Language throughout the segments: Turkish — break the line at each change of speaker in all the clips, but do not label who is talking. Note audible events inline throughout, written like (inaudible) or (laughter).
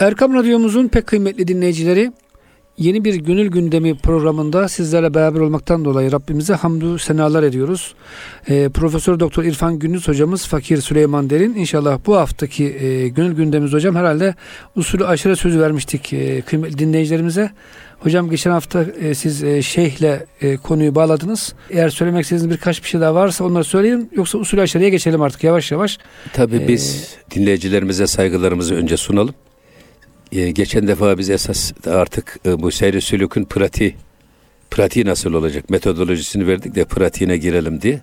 Erkam Radyomuzun pek kıymetli dinleyicileri yeni bir gönül gündemi programında sizlerle beraber olmaktan dolayı Rabbimize hamdü senalar ediyoruz. E, Profesör Doktor İrfan Gündüz hocamız Fakir Süleyman Derin inşallah bu haftaki e, gönül gündemimiz hocam herhalde usulü aşırı sözü vermiştik e, kıymetli dinleyicilerimize. Hocam geçen hafta e, siz e, şeyhle e, konuyu bağladınız. Eğer söylemek istediğiniz birkaç bir şey daha varsa onları söyleyin. Yoksa usulü aşırıya geçelim artık yavaş yavaş.
Tabii ee, biz dinleyicilerimize saygılarımızı önce sunalım. Ee, geçen defa biz esas artık e, bu seyri sülükün pratiği, pratiği nasıl olacak metodolojisini verdik de pratiğine girelim diye.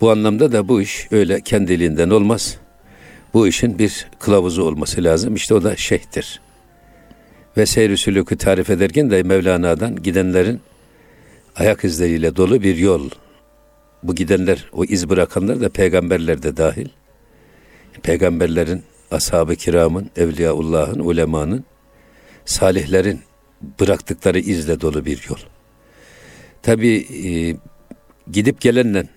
Bu anlamda da bu iş öyle kendiliğinden olmaz. Bu işin bir kılavuzu olması lazım. İşte o da şeyhtir. Ve seyri sülükü tarif ederken de Mevlana'dan gidenlerin ayak izleriyle dolu bir yol. Bu gidenler, o iz bırakanlar da peygamberler de dahil. Peygamberlerin ashab-ı kiramın, evliyaullahın, ulemanın, salihlerin bıraktıkları izle dolu bir yol. Tabi e, gidip gelenle,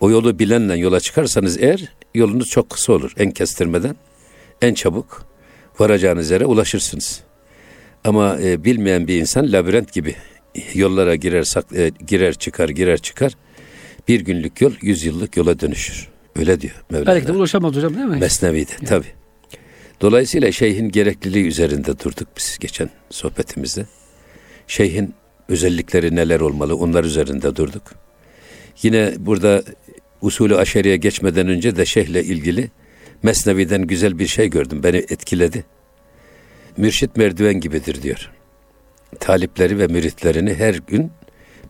o yolu bilenle yola çıkarsanız eğer yolunuz çok kısa olur. En kestirmeden, en çabuk varacağınız yere ulaşırsınız. Ama e, bilmeyen bir insan labirent gibi yollara girer, sak, e, girer çıkar, girer çıkar. Bir günlük yol yüz yıllık yola dönüşür. Öyle diyor
Mevlana. Belki de ulaşamaz hocam değil mi?
Mesnevi'de yani. tabi. Dolayısıyla şeyhin gerekliliği üzerinde durduk biz geçen sohbetimizde. Şeyhin özellikleri neler olmalı onlar üzerinde durduk. Yine burada usulü aşeriye geçmeden önce de şeyhle ilgili Mesnevi'den güzel bir şey gördüm. Beni etkiledi. Mürşit merdiven gibidir diyor. Talipleri ve müritlerini her gün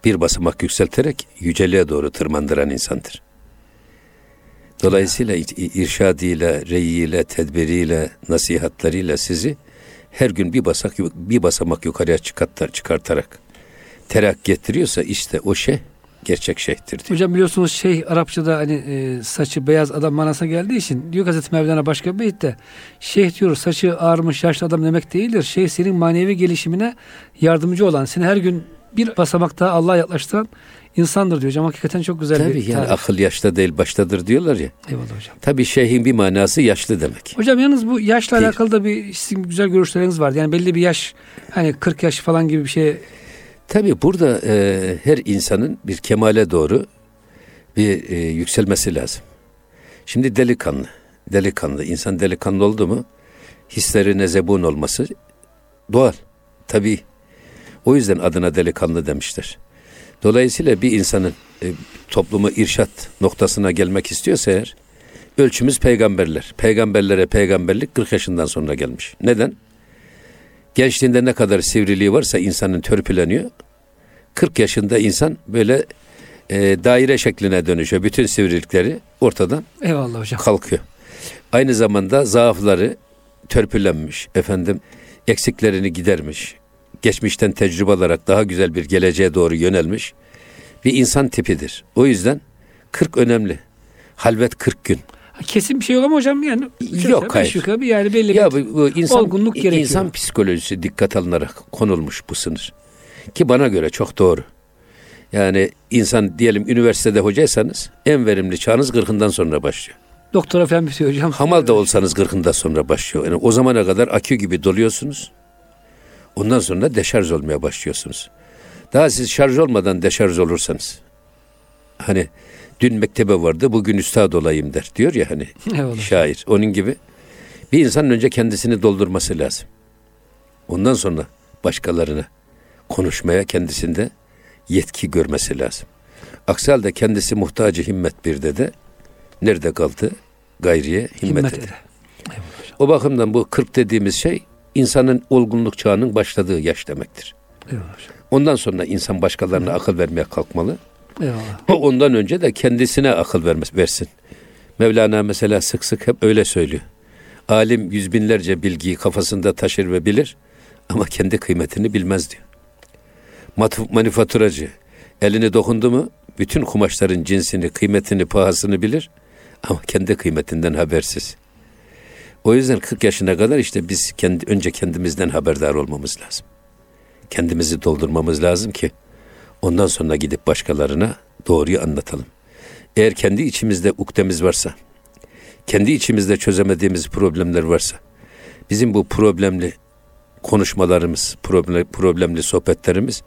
bir basamak yükselterek yüceliğe doğru tırmandıran insandır. Dolayısıyla irşadıyla, reyiyle, tedbiriyle, nasihatlarıyla sizi her gün bir basak bir basamak yukarıya çıkartar, çıkartarak terak getiriyorsa işte o şey gerçek şeyhtir diyor.
Hocam biliyorsunuz şey Arapçada hani e, saçı beyaz adam manasına geldiği için diyor Hazreti Mevlana başka bir beyitte şeyh diyor saçı ağarmış yaşlı adam demek değildir. Şeyh senin manevi gelişimine yardımcı olan seni her gün bir basamak daha Allah'a yaklaştıran insandır diyor hocam. Hakikaten çok güzel
Tabii
bir
yani tarif. akıl yaşta değil baştadır diyorlar ya.
Eyvallah hocam.
Tabii şeyhin bir manası yaşlı demek.
Hocam yalnız bu yaşla değil. alakalı da bir sizin güzel görüşleriniz var. Yani belli bir yaş hani 40 yaş falan gibi bir şey.
Tabii burada e, her insanın bir kemale doğru bir e, yükselmesi lazım. Şimdi delikanlı, delikanlı, insan delikanlı oldu mu hislerine zebun olması doğal, tabii. O yüzden adına delikanlı demişler. Dolayısıyla bir insanın e, toplumu irşat noktasına gelmek istiyorsa eğer ölçümüz peygamberler. Peygamberlere peygamberlik 40 yaşından sonra gelmiş. Neden? Gençliğinde ne kadar sivriliği varsa insanın törpüleniyor. 40 yaşında insan böyle e, daire şekline dönüşüyor. Bütün sivrilikleri ortadan
Eyvallah hocam.
kalkıyor. Aynı zamanda zaafları törpülenmiş. Efendim eksiklerini gidermiş geçmişten tecrübe alarak daha güzel bir geleceğe doğru yönelmiş bir insan tipidir. O yüzden 40 önemli. Halvet 40 gün.
Kesin bir şey yok ama hocam yani
yok hayır.
Yukarı yani belli
ya, bir bu insan, olgunluk gerekiyor. İnsan psikolojisi dikkat alınarak konulmuş bu sınır. Ki bana göre çok doğru. Yani insan diyelim üniversitede hocaysanız en verimli çağınız 40'ından sonra başlıyor.
Doktora falan bitiyor hocam.
Hamal da olsanız 40'ından sonra başlıyor. Yani o zamana kadar akü gibi doluyorsunuz. Ondan sonra deşarj olmaya başlıyorsunuz. Daha siz şarj olmadan deşarj olursanız. Hani dün mektebe vardı bugün üstad olayım der diyor ya hani (laughs) Eyvallah. şair. Onun gibi bir insanın önce kendisini doldurması lazım. Ondan sonra başkalarına konuşmaya kendisinde yetki görmesi lazım. Aksi halde kendisi muhtacı himmet bir de nerede kaldı? Gayriye himmet, himmet ede. O bakımdan bu kırk dediğimiz şey insanın olgunluk çağının başladığı yaş demektir. Eyvallah. Ondan sonra insan başkalarına akıl vermeye kalkmalı. Eyvallah. O ondan önce de kendisine akıl vermez, versin. Mevlana mesela sık sık hep öyle söylüyor. Alim yüz binlerce bilgiyi kafasında taşır ve bilir ama kendi kıymetini bilmez diyor. Manifaturacı elini dokundu mu bütün kumaşların cinsini, kıymetini, pahasını bilir ama kendi kıymetinden habersiz. O yüzden 40 yaşına kadar işte biz kendi, önce kendimizden haberdar olmamız lazım. Kendimizi doldurmamız lazım ki ondan sonra gidip başkalarına doğruyu anlatalım. Eğer kendi içimizde ukdemiz varsa, kendi içimizde çözemediğimiz problemler varsa, bizim bu problemli konuşmalarımız, problem, problemli sohbetlerimiz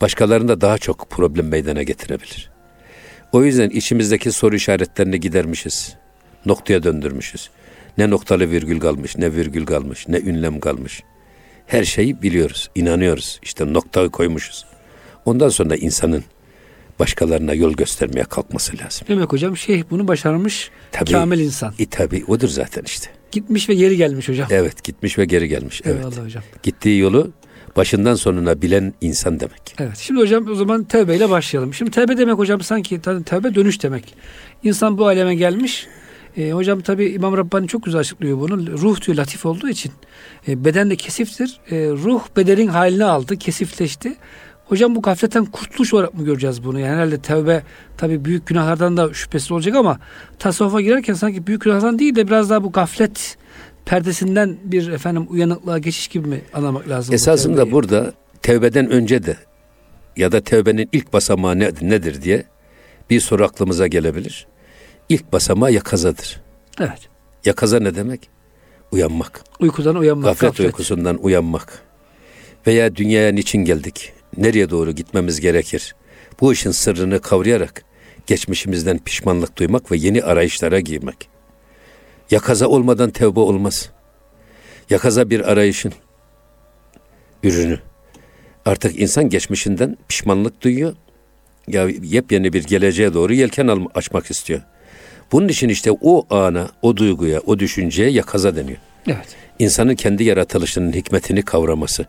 başkalarında daha çok problem meydana getirebilir. O yüzden içimizdeki soru işaretlerini gidermişiz. Noktaya döndürmüşüz. Ne noktalı virgül kalmış, ne virgül kalmış, ne ünlem kalmış. Her şeyi biliyoruz, inanıyoruz. İşte noktayı koymuşuz. Ondan sonra insanın başkalarına yol göstermeye kalkması lazım.
Demek hocam şeyh bunu başarmış tabii, kamil insan.
E tabi odur zaten işte.
Gitmiş ve geri gelmiş hocam.
Evet gitmiş ve geri gelmiş. Evet.
Eyvallah hocam.
Gittiği yolu başından sonuna bilen insan demek.
Evet. Şimdi hocam o zaman tevbeyle başlayalım. Şimdi tevbe demek hocam sanki tevbe dönüş demek. İnsan bu aleme gelmiş. E, hocam tabi İmam Rabbani çok güzel açıklıyor bunu. Ruh diyor latif olduğu için. E, beden de kesiftir. E, ruh bedenin halini aldı, kesifleşti. Hocam bu gafletten kurtuluş olarak mı göreceğiz bunu? Yani herhalde tevbe tabi büyük günahlardan da şüphesiz olacak ama tasavvufa girerken sanki büyük günahlardan değil de biraz daha bu gaflet perdesinden bir efendim uyanıklığa geçiş gibi mi anlamak lazım?
Esasında bu burada tevbeden önce de ya da tevbenin ilk basamağı nedir, nedir diye bir soru aklımıza gelebilir. İlk basamağı yakazadır.
Evet.
Yakaza ne demek? Uyanmak.
Uykudan uyanmak.
Gaflet, gaflet uykusundan uyanmak. Veya dünyaya niçin geldik? Nereye doğru gitmemiz gerekir? Bu işin sırrını kavrayarak geçmişimizden pişmanlık duymak ve yeni arayışlara girmek. Yakaza olmadan tevbe olmaz. Yakaza bir arayışın ürünü. Artık insan geçmişinden pişmanlık duyuyor. Ya yepyeni bir geleceğe doğru yelken açmak istiyor. Bunun için işte o ana, o duyguya, o düşünceye yakaza deniyor.
Evet.
İnsanın kendi yaratılışının hikmetini kavraması.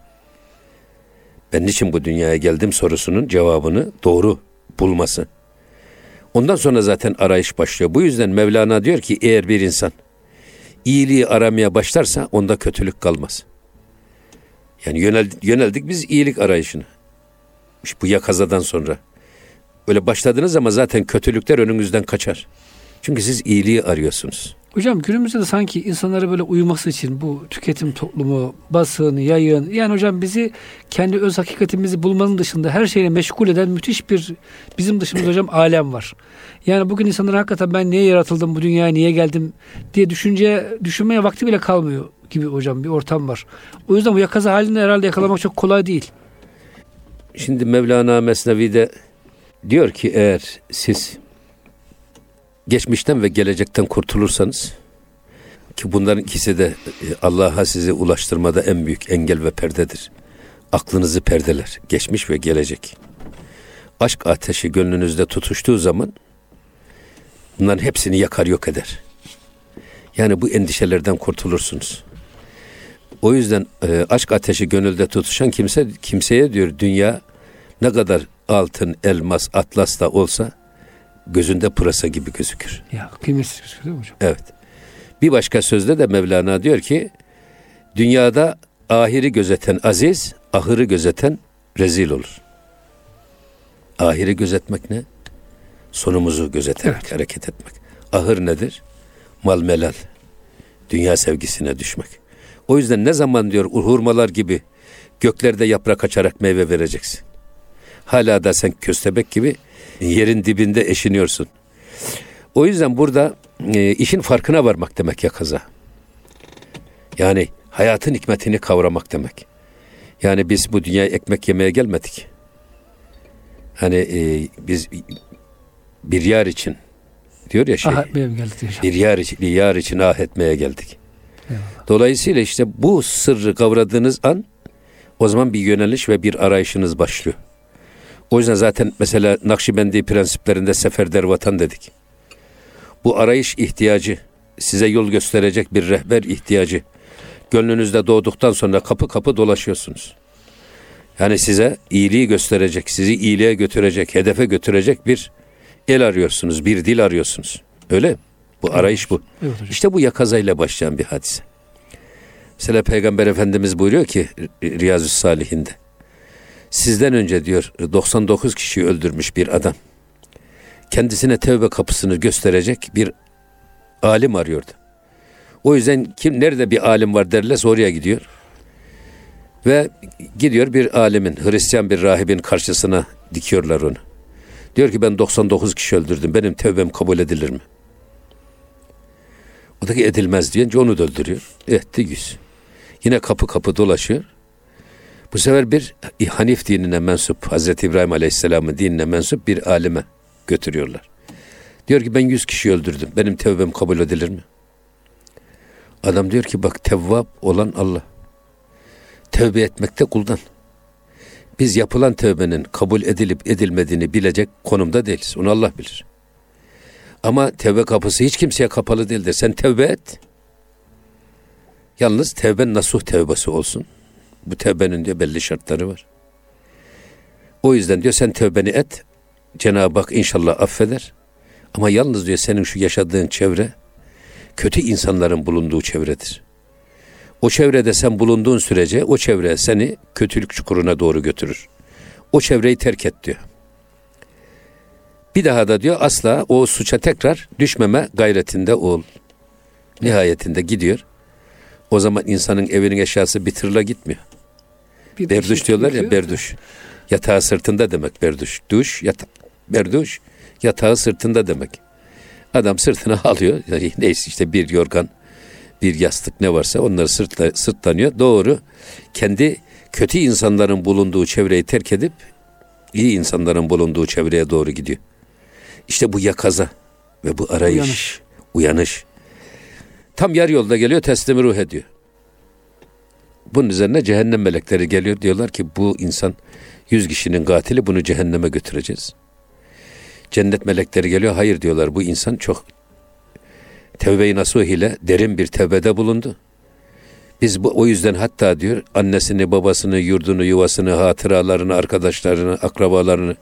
Ben niçin bu dünyaya geldim sorusunun cevabını doğru bulması. Ondan sonra zaten arayış başlıyor. Bu yüzden Mevlana diyor ki eğer bir insan iyiliği aramaya başlarsa onda kötülük kalmaz. Yani yöneldik, yöneldik biz iyilik arayışına. İşte bu yakazadan sonra. Öyle başladınız ama zaten kötülükler önünüzden kaçar. Çünkü siz iyiliği arıyorsunuz.
Hocam günümüzde de sanki insanları böyle uyuması için bu tüketim toplumu, basın, yayın yani hocam bizi kendi öz hakikatimizi bulmanın dışında her şeyle meşgul eden müthiş bir bizim dışımızda hocam alem var. Yani bugün insanlar hakikaten ben niye yaratıldım bu dünyaya niye geldim diye düşünce düşünmeye vakti bile kalmıyor gibi hocam bir ortam var. O yüzden bu yakaza halini herhalde yakalamak çok kolay değil.
Şimdi Mevlana Mesnevi'de diyor ki eğer siz geçmişten ve gelecekten kurtulursanız ki bunların ikisi de e, Allah'a sizi ulaştırmada en büyük engel ve perdedir. Aklınızı perdeler, geçmiş ve gelecek. Aşk ateşi gönlünüzde tutuştuğu zaman bunların hepsini yakar yok eder. Yani bu endişelerden kurtulursunuz. O yüzden e, aşk ateşi gönülde tutuşan kimse kimseye diyor dünya ne kadar altın, elmas, atlas da olsa gözünde pırasa gibi gözükür.
Ya kıymetsiz gözükür değil mi hocam?
Evet. Bir başka sözde de Mevlana diyor ki dünyada ahiri gözeten aziz, ahırı gözeten rezil olur. Ahiri gözetmek ne? Sonumuzu gözeterek evet. hareket etmek. Ahır nedir? Mal melal. Dünya sevgisine düşmek. O yüzden ne zaman diyor hurmalar gibi göklerde yaprak açarak meyve vereceksin. Hala da sen köstebek gibi yerin dibinde eşiniyorsun. O yüzden burada e, işin farkına varmak demek ya kaza. Yani hayatın hikmetini kavramak demek. Yani biz bu dünyaya ekmek yemeye gelmedik. Hani e, biz bir yar için diyor ya şey. Ah geldik diyor. Bir yar için, bir yar için ah etmeye geldik. Eyvallah. Dolayısıyla işte bu sırrı kavradığınız an o zaman bir yöneliş ve bir arayışınız başlıyor. O yüzden zaten mesela Nakşibendi prensiplerinde seferder vatan dedik. Bu arayış ihtiyacı, size yol gösterecek bir rehber ihtiyacı. Gönlünüzde doğduktan sonra kapı kapı dolaşıyorsunuz. Yani size iyiliği gösterecek, sizi iyiliğe götürecek, hedefe götürecek bir el arıyorsunuz, bir dil arıyorsunuz. Öyle Bu arayış bu. Evet işte bu yakazayla başlayan bir hadise. Mesela Peygamber Efendimiz buyuruyor ki Riyazu Salihinde sizden önce diyor 99 kişiyi öldürmüş bir adam. Kendisine tevbe kapısını gösterecek bir alim arıyordu. O yüzden kim nerede bir alim var derlerse oraya gidiyor. Ve gidiyor bir alimin, Hristiyan bir rahibin karşısına dikiyorlar onu. Diyor ki ben 99 kişi öldürdüm. Benim tevbem kabul edilir mi? O da ki edilmez deyince onu da öldürüyor. Etti yüz. Yine kapı kapı dolaşıyor. Bu sefer bir Hanif dinine mensup, Hazreti İbrahim Aleyhisselam'ın dinine mensup bir alime götürüyorlar. Diyor ki ben yüz kişi öldürdüm. Benim tevbem kabul edilir mi? Adam diyor ki bak tevvab olan Allah. Tevbe etmekte kuldan. Biz yapılan tevbenin kabul edilip edilmediğini bilecek konumda değiliz. Onu Allah bilir. Ama tevbe kapısı hiç kimseye kapalı değildir. Sen tevbe et. Yalnız tevben nasuh tevbesi olsun. Bu tevbenin diyor belli şartları var. O yüzden diyor sen tevbeni et. Cenab-ı Hak inşallah affeder. Ama yalnız diyor senin şu yaşadığın çevre kötü insanların bulunduğu çevredir. O çevrede sen bulunduğun sürece o çevre seni kötülük çukuruna doğru götürür. O çevreyi terk et diyor. Bir daha da diyor asla o suça tekrar düşmeme gayretinde ol. Nihayetinde gidiyor. O zaman insanın evinin eşyası bir gitmiyor. Bir berduş diyorlar ya berduş. Yatağı sırtında demek berduş. Duş, yata, berduş, yatağı sırtında demek. Adam sırtına (laughs) alıyor. Yani neyse işte bir yorgan, bir yastık ne varsa onları sırtla, sırtlanıyor. Doğru kendi kötü insanların bulunduğu çevreyi terk edip iyi insanların bulunduğu çevreye doğru gidiyor. İşte bu yakaza ve bu arayış, uyanış. uyanış. Tam yarı yolda geliyor teslimi ruh ediyor. Bunun üzerine cehennem melekleri geliyor diyorlar ki bu insan yüz kişinin katili bunu cehenneme götüreceğiz. Cennet melekleri geliyor hayır diyorlar bu insan çok tevbe-i nasuh ile derin bir tevbede bulundu. Biz bu o yüzden hatta diyor annesini, babasını, yurdunu, yuvasını, hatıralarını, arkadaşlarını, akrabalarını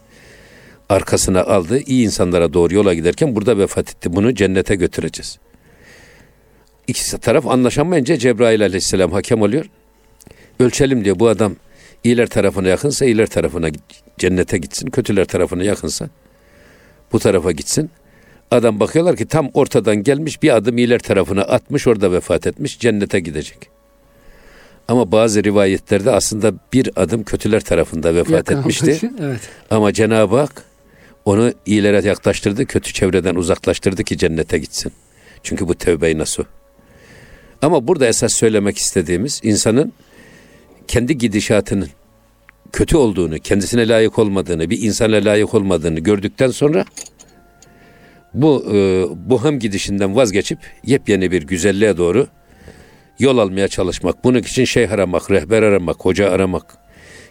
arkasına aldı. İyi insanlara doğru yola giderken burada vefat etti. Bunu cennete götüreceğiz. İkisi taraf anlaşamayınca Cebrail aleyhisselam hakem oluyor. Ölçelim diyor bu adam iyiler tarafına yakınsa iyiler tarafına cennete gitsin. Kötüler tarafına yakınsa bu tarafa gitsin. Adam bakıyorlar ki tam ortadan gelmiş bir adım iyiler tarafına atmış orada vefat etmiş cennete gidecek. Ama bazı rivayetlerde aslında bir adım kötüler tarafında vefat Yakın etmişti. Için, evet. Ama Cenab-ı Hak onu iyilere yaklaştırdı, kötü çevreden uzaklaştırdı ki cennete gitsin. Çünkü bu tevbe-i nasuh. Ama burada esas söylemek istediğimiz insanın kendi gidişatının kötü olduğunu, kendisine layık olmadığını, bir insana layık olmadığını gördükten sonra bu e, bu hem gidişinden vazgeçip yepyeni bir güzelliğe doğru yol almaya çalışmak. Bunun için şey aramak, rehber aramak, hoca aramak,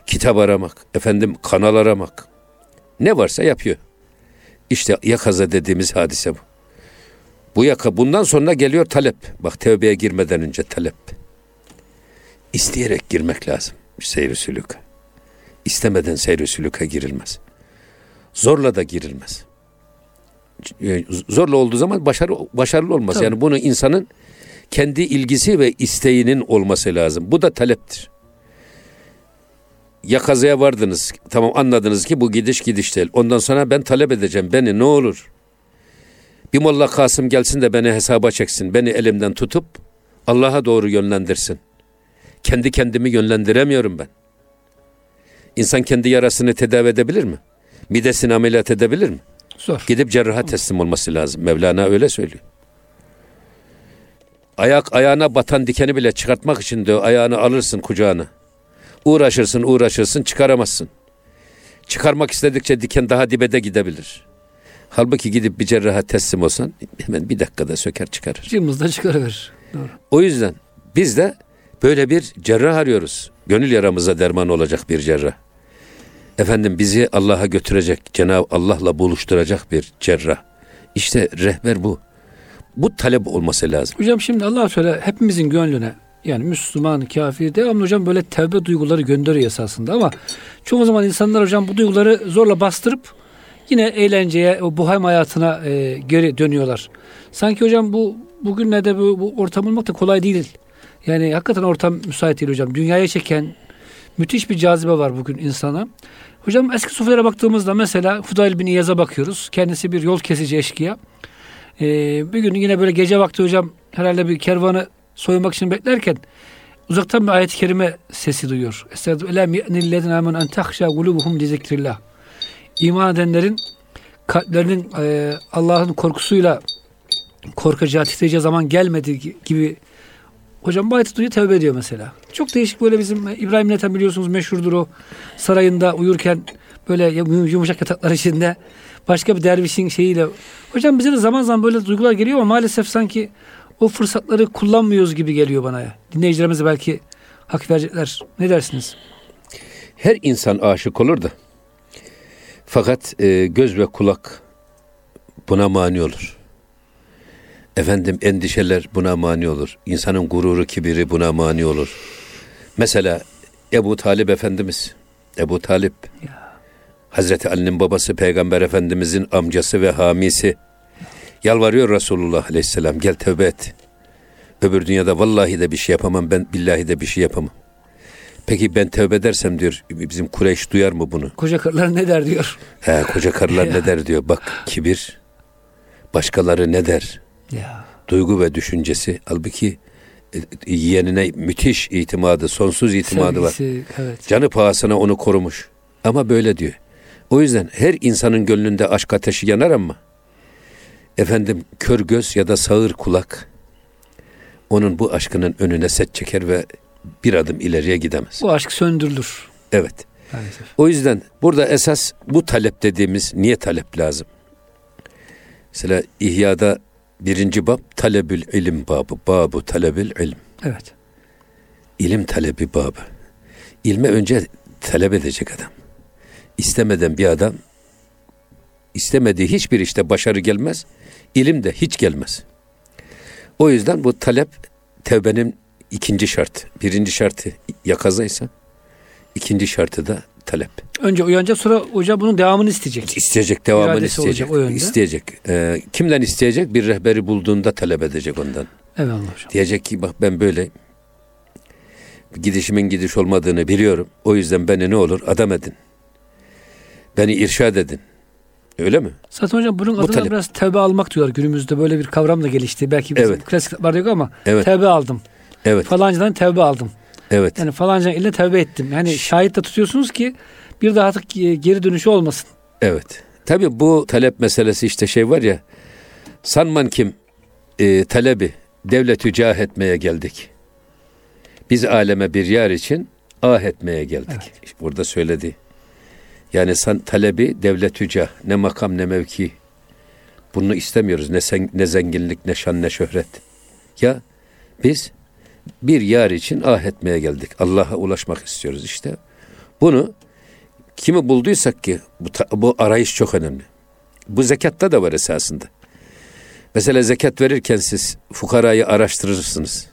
kitap aramak, efendim kanal aramak. Ne varsa yapıyor. İşte yakaza dediğimiz hadise bu. Bu yaka bundan sonra geliyor talep. Bak tevbeye girmeden önce talep. İsteyerek girmek lazım seyri sülüka. İstemeden seyri sülüka girilmez. Zorla da girilmez. E, zorla olduğu zaman başarı, başarılı olmaz. Tabii. Yani bunu insanın kendi ilgisi ve isteğinin olması lazım. Bu da taleptir. Ya kazaya vardınız. Tamam anladınız ki bu gidiş gidiş değil. Ondan sonra ben talep edeceğim. Beni ne olur? Bir Molla Kasım gelsin de beni hesaba çeksin. Beni elimden tutup Allah'a doğru yönlendirsin. Kendi kendimi yönlendiremiyorum ben. İnsan kendi yarasını tedavi edebilir mi? Midesini ameliyat edebilir mi? Zor. Gidip cerraha teslim olması lazım. Mevlana öyle söylüyor. Ayak ayağına batan dikeni bile çıkartmak için de ayağını alırsın kucağına. Uğraşırsın uğraşırsın çıkaramazsın. Çıkarmak istedikçe diken daha dibede gidebilir. Halbuki gidip bir cerraha teslim olsan hemen bir dakikada söker çıkarır.
Cımbızda çıkarır. Doğru.
O yüzden biz de böyle bir cerrah arıyoruz. Gönül yaramıza derman olacak bir cerrah. Efendim bizi Allah'a götürecek, Cenab-ı Allah'la buluşturacak bir cerrah. İşte rehber bu. Bu talep olması lazım.
Hocam şimdi Allah söyle hepimizin gönlüne yani Müslüman, kafir devamlı hocam böyle tevbe duyguları gönderiyor esasında ama çoğu zaman insanlar hocam bu duyguları zorla bastırıp yine eğlenceye, o buhaym hayatına e, geri dönüyorlar. Sanki hocam bu bugünlerde bu, bu ortam olmak da kolay değil. Yani hakikaten ortam müsait değil hocam. Dünyaya çeken müthiş bir cazibe var bugün insana. Hocam eski sufilere baktığımızda mesela Fudayl bin İyaz'a bakıyoruz. Kendisi bir yol kesici eşkıya. Ee, bir gün yine böyle gece vakti hocam herhalde bir kervanı soyunmak için beklerken uzaktan bir ayet-i kerime sesi duyuyor. Estaizu elem ye'nillezine amen en tahşa gulubuhum li zikrillah. İman edenlerin kalplerinin e, Allah'ın korkusuyla korkacağı, titreyeceği zaman gelmedi gibi Hocam bu ayeti duyuyor tevbe ediyor mesela. Çok değişik böyle bizim İbrahim Nethen biliyorsunuz meşhurdur o sarayında uyurken böyle yumuşak yataklar içinde başka bir dervişin şeyiyle. Hocam bize de zaman zaman böyle duygular geliyor ama maalesef sanki o fırsatları kullanmıyoruz gibi geliyor bana ya. Dinleyicilerimize belki hak verecekler. Ne dersiniz?
Her insan aşık olur da fakat e, göz ve kulak buna mani olur. Efendim endişeler buna mani olur. İnsanın gururu, kibiri buna mani olur. Mesela Ebu Talip Efendimiz, Ebu Talip, ya. Hazreti Ali'nin babası, Peygamber Efendimizin amcası ve hamisi. Yalvarıyor Resulullah Aleyhisselam, gel tövbe et. Öbür dünyada vallahi de bir şey yapamam, ben billahi de bir şey yapamam. Peki ben tövbe edersem diyor, bizim Kureyş duyar mı bunu?
Koca karılar ne der diyor.
He, koca karılar (laughs) ne der diyor. Bak kibir, başkaları ne der?
Ya.
Duygu ve düşüncesi. Halbuki e, yeğenine müthiş itimadı, sonsuz itimadı Sevgisi, var. Evet. Canı pahasına onu korumuş. Ama böyle diyor. O yüzden her insanın gönlünde aşk ateşi yanar ama efendim kör göz ya da sağır kulak onun bu aşkının önüne set çeker ve bir adım ileriye gidemez.
Bu aşk söndürülür.
Evet. Maalesef. O yüzden burada esas bu talep dediğimiz niye talep lazım? Mesela İhya'da birinci bab talebül ilim babı. Babu talebül ilim.
Evet.
İlim talebi babı. İlme önce talep edecek adam. İstemeden bir adam istemediği hiçbir işte başarı gelmez. İlim de hiç gelmez. O yüzden bu talep tevbenin ikinci şart. Birinci şartı yakazaysa ikinci şartı da talep.
Önce uyanacak sonra hoca bunun devamını isteyecek.
İsteyecek, devamını İradesi isteyecek. Olacak, isteyecek. Ee, kimden isteyecek? Bir rehberi bulduğunda talep edecek ondan.
Evet hocam.
Diyecek ki bak ben böyle gidişimin gidiş olmadığını biliyorum. O yüzden beni ne olur adam edin. Beni irşad edin. Öyle mi?
Zaten hocam bunun Bu adına talep. biraz tevbe almak diyorlar günümüzde. Böyle bir kavram da gelişti. Belki bizim evet. klasik kitaplarda yok ama evet. tevbe aldım.
Evet.
Falancıdan tevbe aldım.
Evet.
Yani falanca ile tevbe ettim. Yani şahit de tutuyorsunuz ki bir daha artık geri dönüşü olmasın.
Evet. Tabi bu talep meselesi işte şey var ya sanman kim e, talebi devleti cah etmeye geldik. Biz aleme bir yer için ah etmeye geldik. Evet. İşte burada söyledi. Yani san, talebi devlet cah ne makam ne mevki. Bunu istemiyoruz. Ne, sen, ne zenginlik ne şan ne şöhret. Ya biz bir yar için ah etmeye geldik. Allah'a ulaşmak istiyoruz işte. Bunu kimi bulduysak ki bu, bu arayış çok önemli. Bu zekatta da var esasında. Mesela zekat verirken siz fukarayı araştırırsınız.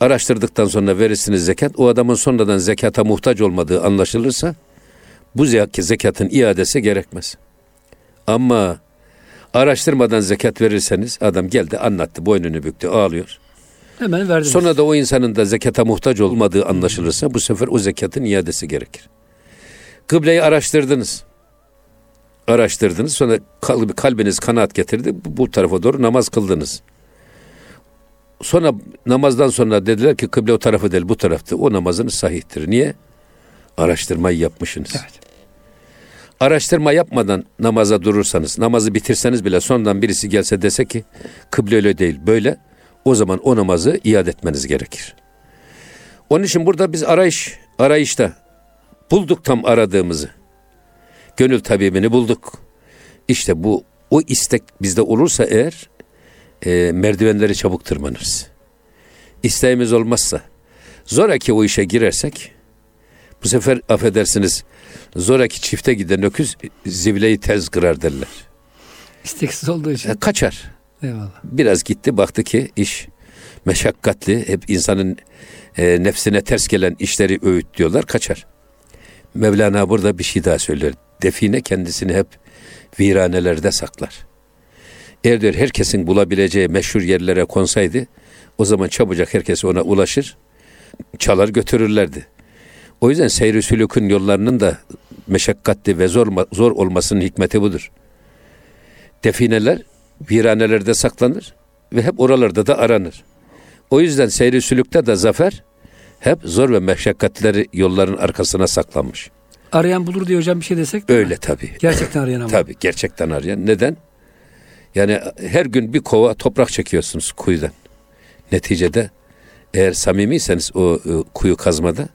Araştırdıktan sonra verirsiniz zekat. O adamın sonradan zekata muhtaç olmadığı anlaşılırsa bu zekatın iadesi gerekmez. Ama araştırmadan zekat verirseniz adam geldi anlattı boynunu büktü ağlıyor.
Hemen verdiniz.
Sonra da o insanın da zekata muhtaç olmadığı anlaşılırsa bu sefer o zekatın iadesi gerekir. Kıbleyi araştırdınız. Araştırdınız sonra kalbiniz kanaat getirdi bu tarafa doğru namaz kıldınız. Sonra namazdan sonra dediler ki kıble o tarafı değil bu taraftı. O namazınız sahihtir. Niye? Araştırmayı yapmışsınız. Evet. Araştırma yapmadan namaza durursanız, namazı bitirseniz bile sonradan birisi gelse dese ki kıble öyle değil böyle o zaman o namazı iade etmeniz gerekir. Onun için burada biz arayış, arayışta bulduk tam aradığımızı. Gönül tabibini bulduk. İşte bu o istek bizde olursa eğer e, merdivenleri çabuk tırmanırız. İsteğimiz olmazsa zoraki o işe girersek bu sefer affedersiniz zoraki çifte giden öküz zivleyi tez kırar derler.
İsteksiz olduğu için. E,
kaçar.
Eyvallah.
Biraz gitti baktı ki iş meşakkatli. Hep insanın e, nefsine ters gelen işleri öğüt kaçar. Mevlana burada bir şey daha söylüyor. Define kendisini hep viranelerde saklar. Eğer diyor herkesin bulabileceği meşhur yerlere konsaydı o zaman çabucak herkes ona ulaşır çalar götürürlerdi. O yüzden seyri sülükün yollarının da meşakkatli ve zor, zor olmasının hikmeti budur. Defineler viranelerde saklanır ve hep oralarda da aranır. O yüzden seyri sülükte de zafer hep zor ve meşakkatleri yolların arkasına saklanmış.
Arayan bulur diye hocam bir şey desek
Öyle tabii.
Gerçekten arayan ama.
Tabii gerçekten arayan. Neden? Yani her gün bir kova toprak çekiyorsunuz kuyudan. Neticede Eğer samimiyseniz o e, kuyu kazmada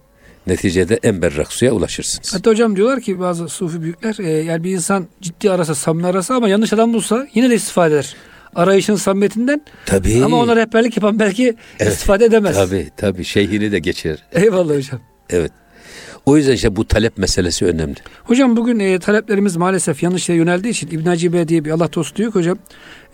neticede en berrak suya ulaşırsınız.
Hatta hocam diyorlar ki bazı sufi büyükler e, yani bir insan ciddi arasa samimi arasa ama yanlış adam bulsa yine de istifade eder. Arayışın samimiyetinden
Tabii.
ama ona rehberlik yapan belki
Evet.
istifade edemez.
Tabii tabii şeyhini de geçirir.
Eyvallah hocam.
Evet. O yüzden işte bu talep meselesi önemli.
Hocam bugün e, taleplerimiz maalesef yanlış yöneldiği için İbn Hacibe diye bir Allah dostu diyor ki hocam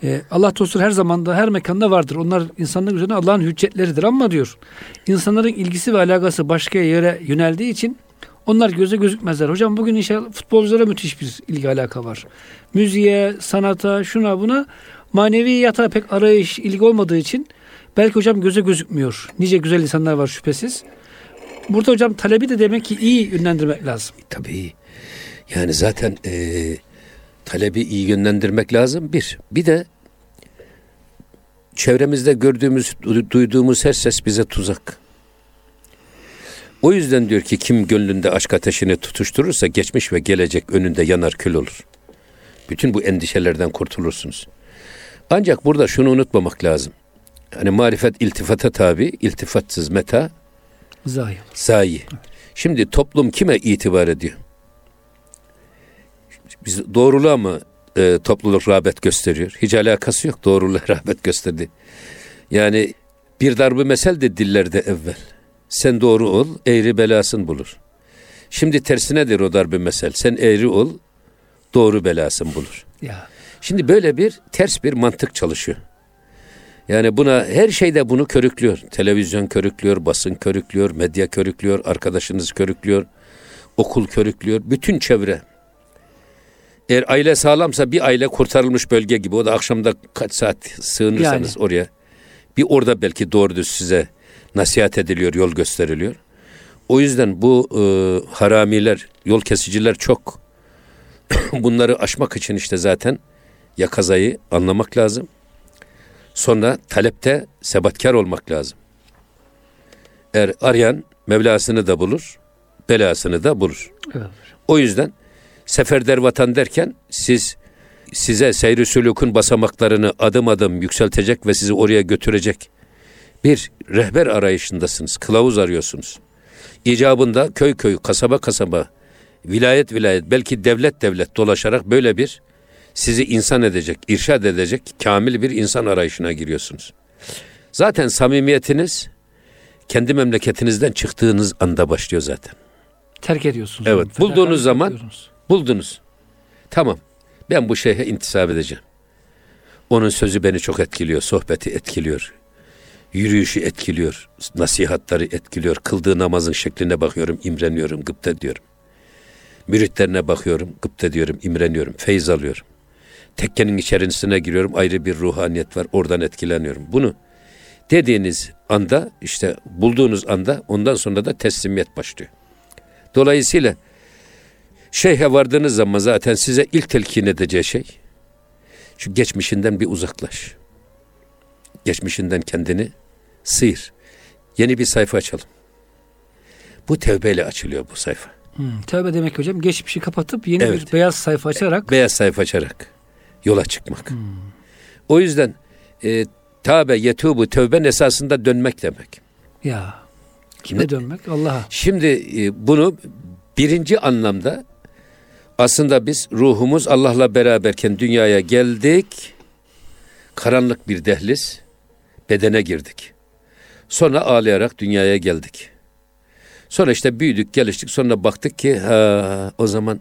e, Allah dostu her zamanda her mekanda vardır. Onlar insanların üzerine Allah'ın hüccetleridir ama diyor insanların ilgisi ve alakası başka yere yöneldiği için onlar göze gözükmezler. Hocam bugün inşallah futbolculara müthiş bir ilgi alaka var. Müziğe, sanata, şuna buna maneviyata pek arayış, ilgi olmadığı için belki hocam göze gözükmüyor. Nice güzel insanlar var şüphesiz. Burada hocam talebi de demek ki iyi yönlendirmek lazım.
Tabii. Yani zaten e, talebi iyi yönlendirmek lazım bir. Bir de çevremizde gördüğümüz, du- duyduğumuz her ses bize tuzak. O yüzden diyor ki kim gönlünde aşk ateşini tutuşturursa geçmiş ve gelecek önünde yanar kül olur. Bütün bu endişelerden kurtulursunuz. Ancak burada şunu unutmamak lazım. Hani marifet iltifata tabi, iltifatsız meta
Zahir.
zayi. Şimdi toplum kime itibar ediyor? Biz doğruluğa mı e, topluluk rağbet gösteriyor? Hiç alakası yok doğruluğa (laughs) rağbet gösterdi. Yani bir darbe mesel de dillerde evvel. Sen doğru ol, eğri belasın bulur. Şimdi tersinedir o darbe mesel. Sen eğri ol, doğru belasın bulur.
Ya.
Şimdi böyle bir ters bir mantık çalışıyor. Yani buna her şeyde bunu körüklüyor. Televizyon körüklüyor, basın körüklüyor, medya körüklüyor, arkadaşınız körüklüyor, okul körüklüyor, bütün çevre. Eğer aile sağlamsa bir aile kurtarılmış bölge gibi. O da akşamda kaç saat sığınırsanız oraya. Bir orada belki doğru düz size nasihat ediliyor, yol gösteriliyor. O yüzden bu e, haramiler, yol kesiciler çok. (coughs) Bunları aşmak için işte zaten yakazayı anlamak lazım. Sonra talepte sebatkar olmak lazım. Eğer arayan Mevlasını da bulur, belasını da bulur.
Evet.
O yüzden seferder vatan derken siz size seyri sülükün basamaklarını adım adım yükseltecek ve sizi oraya götürecek bir rehber arayışındasınız. Kılavuz arıyorsunuz. İcabında köy köy, kasaba kasaba, vilayet vilayet, belki devlet devlet dolaşarak böyle bir sizi insan edecek, irşad edecek kamil bir insan arayışına giriyorsunuz. Zaten samimiyetiniz kendi memleketinizden çıktığınız anda başlıyor zaten.
Terk ediyorsunuz.
Evet,
onu.
bulduğunuz zaman-. Buldunuz. Tamam. Ben bu şeyhe intisap edeceğim. Onun sözü beni çok etkiliyor. Sohbeti etkiliyor. Yürüyüşü etkiliyor. Nasihatları etkiliyor. Kıldığı namazın şekline bakıyorum, imreniyorum, gıpta diyorum. Müritlerine bakıyorum, gıpta diyorum, imreniyorum, feyz alıyorum. Tekkenin içerisine giriyorum, ayrı bir ruhaniyet var, oradan etkileniyorum. Bunu dediğiniz anda, işte bulduğunuz anda ondan sonra da teslimiyet başlıyor. Dolayısıyla Şeyhe vardığınız zaman zaten size ilk telkin edeceği şey şu geçmişinden bir uzaklaş. Geçmişinden kendini sıyır. Yeni bir sayfa açalım. Bu tevbeyle açılıyor bu sayfa.
Hmm, tövbe demek hocam geçmişi kapatıp yeni
Evet.
bir beyaz sayfa açarak
Beyaz sayfa açarak yola çıkmak. O yüzden e, tabe yetubu tövben esasında dönmek demek.
ya kime
Ne-
dönmek? Allah'a.
Şimdi e, bunu birinci anlamda aslında biz ruhumuz Allah'la beraberken dünyaya geldik. Karanlık bir dehliz bedene girdik. Sonra ağlayarak dünyaya geldik. Sonra işte büyüdük, geliştik. Sonra baktık ki ha, o zaman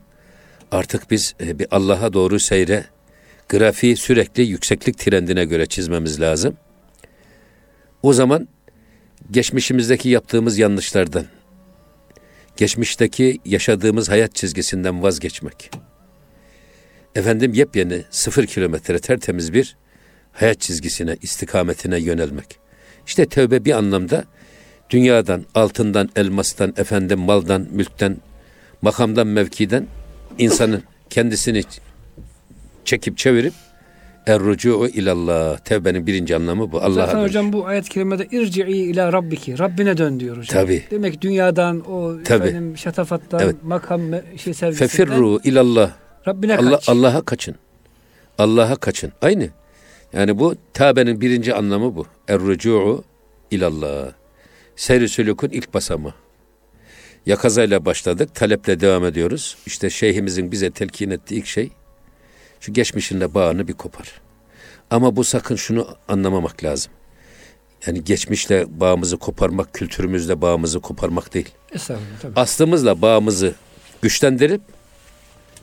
artık biz e, bir Allah'a doğru seyre grafiği sürekli yükseklik trendine göre çizmemiz lazım. O zaman geçmişimizdeki yaptığımız yanlışlardan, geçmişteki yaşadığımız hayat çizgisinden vazgeçmek. Efendim yepyeni sıfır kilometre tertemiz bir hayat çizgisine, istikametine yönelmek. İşte tövbe bir anlamda dünyadan, altından, elmastan, efendim maldan, mülkten, makamdan, mevkiden insanın kendisini çekip çevirip errucu ilallah. Tevbenin birinci anlamı bu. Allah'a
Zaten hocam bu ayet-i kerimede irci'i ila rabbiki. Rabbine dön diyor hocam.
Tabii.
Demek dünyadan o
Tabii.
efendim şatafattan
Evet.
makam şey sevgisinden
Fefirru ilallah.
Rabbine
Allah,
kaç.
Allah'a kaçın. Allah'a kaçın. Aynı. Yani bu tevbenin birinci anlamı bu. Er-rucu'u ilallah. Seyri sülükün ilk basamağı. Yakazayla başladık, taleple devam ediyoruz. İşte şeyhimizin bize telkin ettiği ilk şey, şu geçmişinle bağını bir kopar. Ama bu sakın şunu anlamamak lazım. Yani geçmişle bağımızı koparmak, kültürümüzle bağımızı koparmak değil.
Estağfurullah tabii.
Aslımızla bağımızı güçlendirip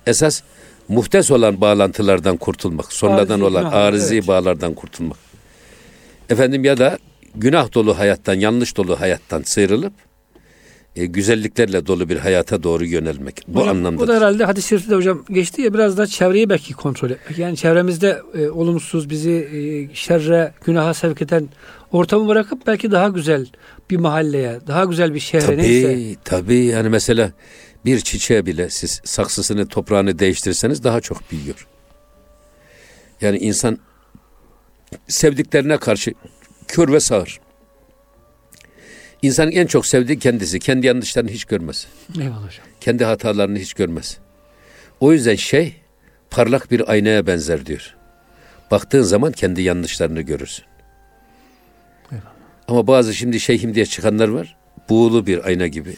esas muhtes olan bağlantılardan kurtulmak. Sonradan
Arızi
olan arızi
evet.
bağlardan kurtulmak. Efendim ya da günah dolu hayattan, yanlış dolu hayattan sıyrılıp e, güzelliklerle dolu bir hayata doğru yönelmek. Bu
hocam,
anlamda.
Bu da herhalde hadis-i şerifte de hocam geçti ya biraz da çevreyi belki kontrol etmek. Yani çevremizde e, olumsuz bizi e, şerre, günaha sevk eden ortamı bırakıp belki daha güzel bir mahalleye, daha güzel bir şehre neyse.
Tabii, tabii yani mesela bir çiçeğe bile siz saksısını, toprağını değiştirseniz daha çok büyüyor. Yani insan sevdiklerine karşı kör ve sağır. İnsanın en çok sevdiği kendisi. Kendi yanlışlarını hiç görmez.
Eyvallah hocam.
Kendi hatalarını hiç görmez. O yüzden şey parlak bir aynaya benzer diyor. Baktığın zaman kendi yanlışlarını görürsün.
Eyvallah.
Ama bazı şimdi şeyhim diye çıkanlar var. Buğulu bir ayna gibi.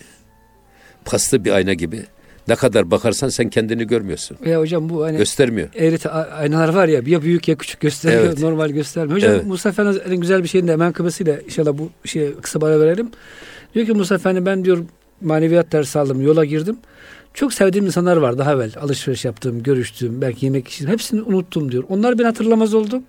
Paslı bir ayna gibi. Ne kadar bakarsan sen kendini görmüyorsun.
Ya hocam bu hani
Göstermiyor.
eğreti aynalar var ya ya büyük ya küçük gösteriyor
Evet.
normal göstermiyor. Hocam
Evet.
Musa Efendi'nin güzel bir şeyin de menkıbesiyle inşallah bu şeye kısa bara verelim. Diyor ki Musa Efendi ben diyor maneviyat dersi aldım yola girdim. Çok sevdiğim insanlar var daha evvel alışveriş yaptığım, görüştüğüm, belki yemek için hepsini unuttum diyor. Onlar beni hatırlamaz oldu.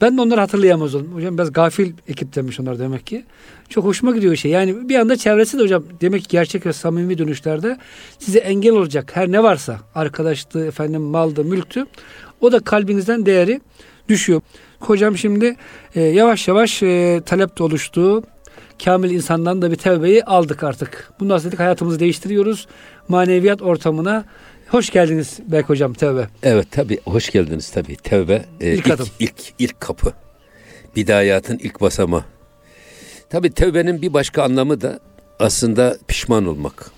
Ben de onları hatırlayamaz oldum. Hocam biraz gafil ekip demiş onlar demek ki. Çok hoşuma gidiyor şey. Yani bir anda çevresi de hocam demek ki gerçek ve samimi dönüşlerde size engel olacak her ne varsa arkadaştı, efendim maldı, mülktü. O da kalbinizden değeri düşüyor. Hocam şimdi e, yavaş yavaş e, talep de oluştu. Kamil insandan da bir tevbeyi aldık artık. Bundan sonra dedik hayatımızı değiştiriyoruz. Maneviyat ortamına hoş geldiniz Berk hocam tevbe.
Evet tabi hoş geldiniz tabi. Tevbe e,
İlk
ilk,
adım.
ilk, ilk kapı. Bidayatın ilk basamağı. Tabi tevbenin bir başka anlamı da aslında pişman olmak.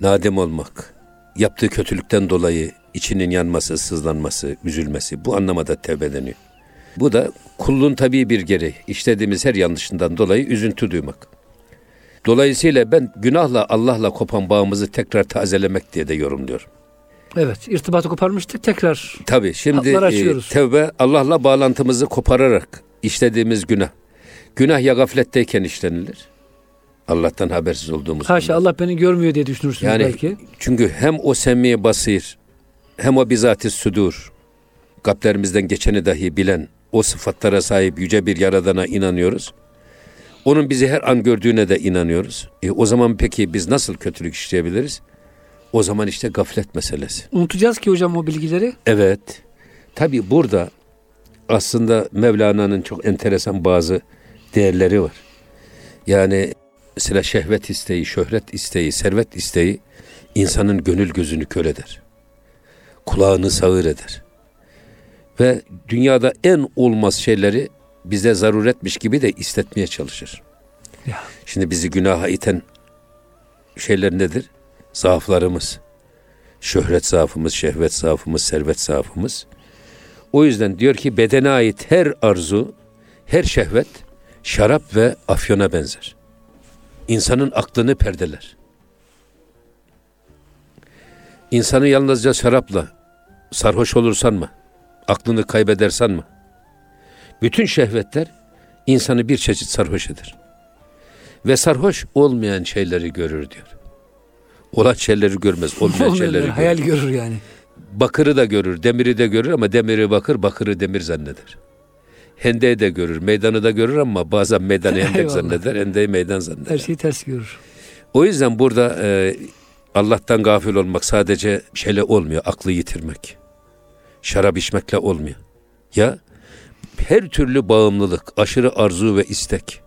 Nadem olmak. Yaptığı kötülükten dolayı içinin yanması, sızlanması, üzülmesi. Bu anlamada tevbe deniyor. Bu da kulluğun tabii bir gereği. İşlediğimiz her yanlışından dolayı üzüntü duymak. Dolayısıyla ben günahla Allah'la kopan bağımızı tekrar tazelemek diye de yorumluyorum.
Evet irtibatı koparmıştık tekrar.
Tabii şimdi e, tevbe Allah'la bağlantımızı kopararak işlediğimiz günah. Günah ya gafletteyken işlenilir. Allah'tan habersiz olduğumuz.
Haşa. Allah beni görmüyor diye düşünürsünüz
Yani
belki.
çünkü hem o semmi basir hem o bizatiz sudur kalplerimizden geçeni dahi bilen o sıfatlara sahip yüce bir yaradana inanıyoruz. Onun bizi her an gördüğüne de inanıyoruz. E, o zaman peki biz nasıl kötülük işleyebiliriz? O zaman işte gaflet meselesi.
Unutacağız ki hocam o bilgileri.
Evet. Tabi burada aslında Mevlana'nın çok enteresan bazı değerleri var. Yani mesela şehvet isteği, şöhret isteği, servet isteği insanın gönül gözünü kör eder. Kulağını sağır eder. Ve dünyada en olmaz şeyleri bize zaruretmiş gibi de istetmeye çalışır.
Ya.
Şimdi bizi günaha iten şeyler nedir? Zaaflarımız. Şöhret zaafımız, şehvet zaafımız, servet zaafımız. O yüzden diyor ki bedene ait her arzu, her şehvet şarap ve afyona benzer. İnsanın aklını perdeler. İnsanı yalnızca şarapla sarhoş olur sanma. Aklını kaybeder sanma. Bütün şehvetler insanı bir çeşit sarhoş eder. Ve sarhoş olmayan şeyleri görür diyor. Olan şeyleri görmez, (laughs) olmayan şeyleri görür.
hayal görür yani.
Bakırı da görür, demiri de görür ama demiri bakır, bakırı demir zanneder. Hendeyi de görür, meydanı da görür ama bazen meydanı (laughs) hendek zanneder, hendeyi meydan zanneder.
Her şeyi ters görür.
O yüzden burada e, Allah'tan gafil olmak sadece şeyle olmuyor, aklı yitirmek. Şarap içmekle olmuyor. Ya her türlü bağımlılık, aşırı arzu ve istek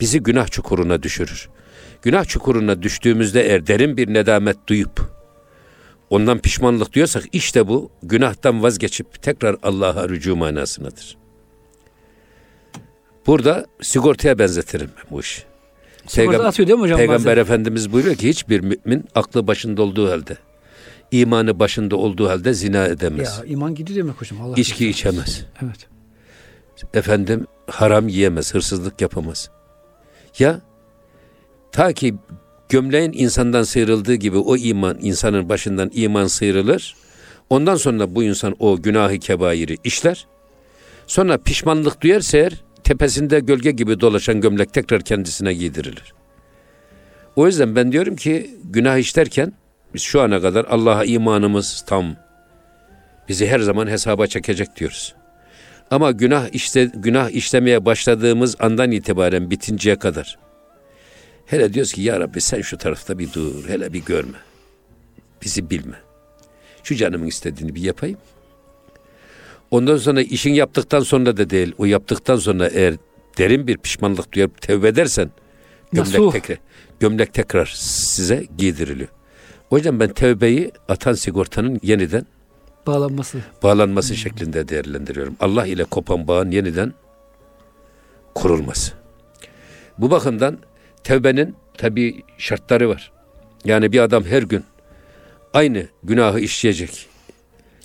bizi günah çukuruna düşürür. Günah çukuruna düştüğümüzde eğer derin bir nedamet duyup ondan pişmanlık diyorsak işte bu günahtan vazgeçip tekrar Allah'a rücu manasındadır. Burada sigortaya benzetirim ben bu işi.
Sigorta
Peygam-
atıyor değil mi hocam
Peygamber
bazen?
Efendimiz buyuruyor ki hiçbir mümin aklı başında olduğu halde, imanı başında olduğu halde zina edemez.
Ya iman gidiyor demek hocam. Allah
İçki
korusun.
içemez.
Evet.
Efendim haram yiyemez, hırsızlık yapamaz. Ya Ta ki gömleğin insandan sıyrıldığı gibi o iman insanın başından iman sıyrılır. Ondan sonra bu insan o günahı kebairi işler. Sonra pişmanlık duyarsa eğer tepesinde gölge gibi dolaşan gömlek tekrar kendisine giydirilir. O yüzden ben diyorum ki günah işlerken biz şu ana kadar Allah'a imanımız tam. Bizi her zaman hesaba çekecek diyoruz. Ama günah işte günah işlemeye başladığımız andan itibaren bitinceye kadar hele diyoruz ki ya Rabbi sen şu tarafta bir dur, hele bir görme. Bizi bilme. Şu canımın istediğini bir yapayım. Ondan sonra işin yaptıktan sonra da değil, o yaptıktan sonra eğer derin bir pişmanlık duyup tevbe edersen gömlek
Nasuh.
tekrar gömlek tekrar size giydiriliyor. O yüzden ben tevbeyi atan sigortanın yeniden
Bağlanması.
bağlanması şeklinde değerlendiriyorum. Allah ile kopan bağın yeniden kurulması. Bu bakımdan tevbenin tabi şartları var. Yani bir adam her gün aynı günahı işleyecek.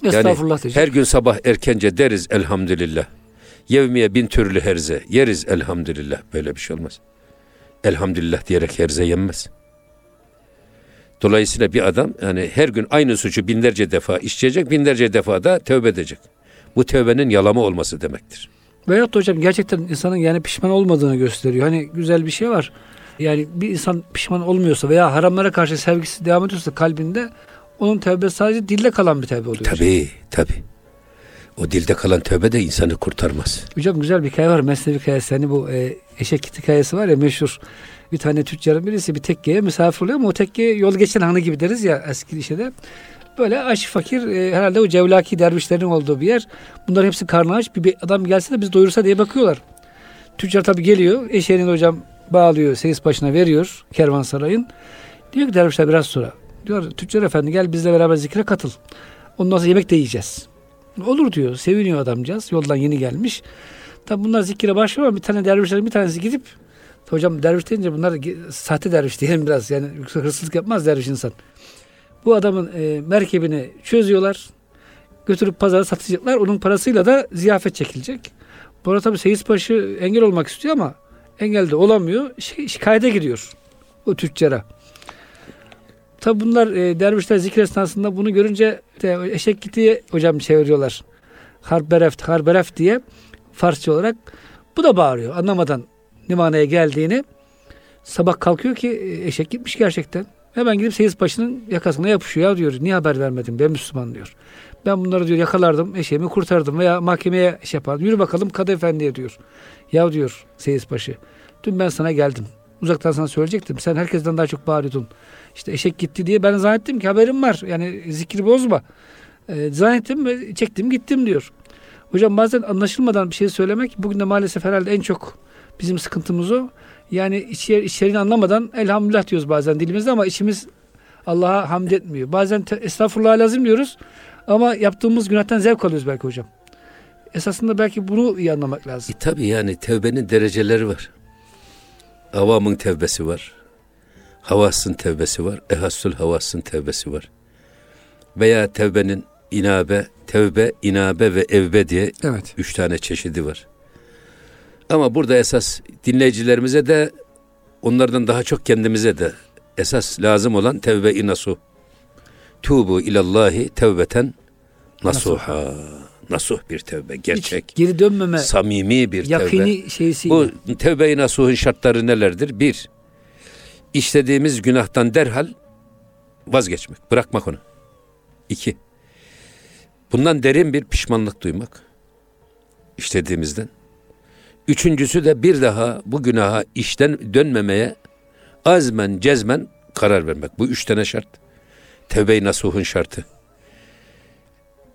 Estağfurullah diyecek.
Her gün sabah erkence deriz elhamdülillah. Yevmiye bin türlü herze yeriz elhamdülillah. Böyle bir şey olmaz. Elhamdülillah diyerek herze yenmez. Dolayısıyla bir adam yani her gün aynı suçu binlerce defa işleyecek, binlerce defa da tövbe edecek. Bu tövbenin yalama olması demektir.
Veyahut da hocam gerçekten insanın yani pişman olmadığını gösteriyor. Hani güzel bir şey var. Yani bir insan pişman olmuyorsa veya haramlara karşı sevgisi devam ediyorsa kalbinde onun tövbe sadece dille kalan bir tövbe oluyor.
Tabii, tabii. O dilde kalan tövbe de insanı kurtarmaz.
Hocam güzel bir hikaye var. Mesnevi hikayesi. Hani bu e, eşek hikayesi var ya meşhur. Bir tane tüccarın birisi bir tekkeye misafir oluyor ama o tekkeye yol geçen hanı gibi deriz ya eski işede. Böyle aç fakir e, herhalde o cevlaki dervişlerin olduğu bir yer. Bunların hepsi karnı aç. Bir, bir adam gelse de biz doyursa diye bakıyorlar. Tüccar tabii geliyor. Eşeğini hocam bağlıyor. Seyis başına veriyor kervansarayın. Diyor ki dervişler biraz sonra. Diyor tüccar efendi gel bizle beraber zikre katıl. Ondan sonra yemek de yiyeceğiz. Olur diyor. Seviniyor adamcağız. Yoldan yeni gelmiş. Tabi bunlar zikire başlıyor ama bir tane dervişlerin bir tanesi gidip hocam derviş deyince bunlar sahte derviş diyelim biraz. Yani yoksa hırsızlık yapmaz derviş insan. Bu adamın e, merkebini çözüyorlar. Götürüp pazara satacaklar. Onun parasıyla da ziyafet çekilecek. Bu arada tabi Seyisbaşı engel olmak istiyor ama engel de olamıyor. Şey, şikayete gidiyor o tüccara. Tabi bunlar e, dervişler zikir esnasında bunu görünce de, eşek giti hocam çeviriyorlar. Harbereft, harbereft diye Farsça olarak. Bu da bağırıyor anlamadan ne manaya geldiğini. Sabah kalkıyor ki e, eşek gitmiş gerçekten. Hemen gidip seyis başının yakasına yapışıyor. Ya diyor niye haber vermedin ben Müslüman diyor. Ben bunları diyor yakalardım eşeğimi kurtardım veya mahkemeye şey yapardım. Yürü bakalım kadı efendiye diyor. Ya diyor seyis başı dün ben sana geldim. Uzaktan sana söyleyecektim. Sen herkesten daha çok bağırıyordun. İşte eşek gitti diye ben zannettim ki haberim var. Yani zikri bozma. E, zannettim ve çektim gittim diyor. Hocam bazen anlaşılmadan bir şey söylemek bugün de maalesef herhalde en çok bizim sıkıntımız o. Yani içeri, içeriğini anlamadan elhamdülillah diyoruz bazen dilimizde ama içimiz Allah'a hamd etmiyor. Bazen te, estağfurullah lazım diyoruz ama yaptığımız günahtan zevk alıyoruz belki hocam. Esasında belki bunu iyi anlamak lazım.
E tabi yani tevbenin dereceleri var. Avamın tevbesi var. Havasın tevbesi var. Ehassül havasın tevbesi var. Veya tevbenin inabe, tevbe, inabe ve evbe diye
Evet.
üç tane çeşidi var. Ama burada esas dinleyicilerimize de onlardan daha çok kendimize de esas lazım olan tevbe-i nasuh. Tubu ilallahi tevbeten nasuha. Nasuh bir tevbe, gerçek,
Hiç geri dönmeme,
samimi bir tevbe.
yakini şeysi.
Bu tevbe-i nasuhun şartları nelerdir? Bir, işlediğimiz günahtan derhal vazgeçmek, bırakmak onu. İki, bundan derin bir pişmanlık duymak. işlediğimizden. Üçüncüsü de bir daha bu günaha işten dönmemeye azmen cezmen karar vermek. Bu üç tane şart. Tevbe-i nasuhun şartı.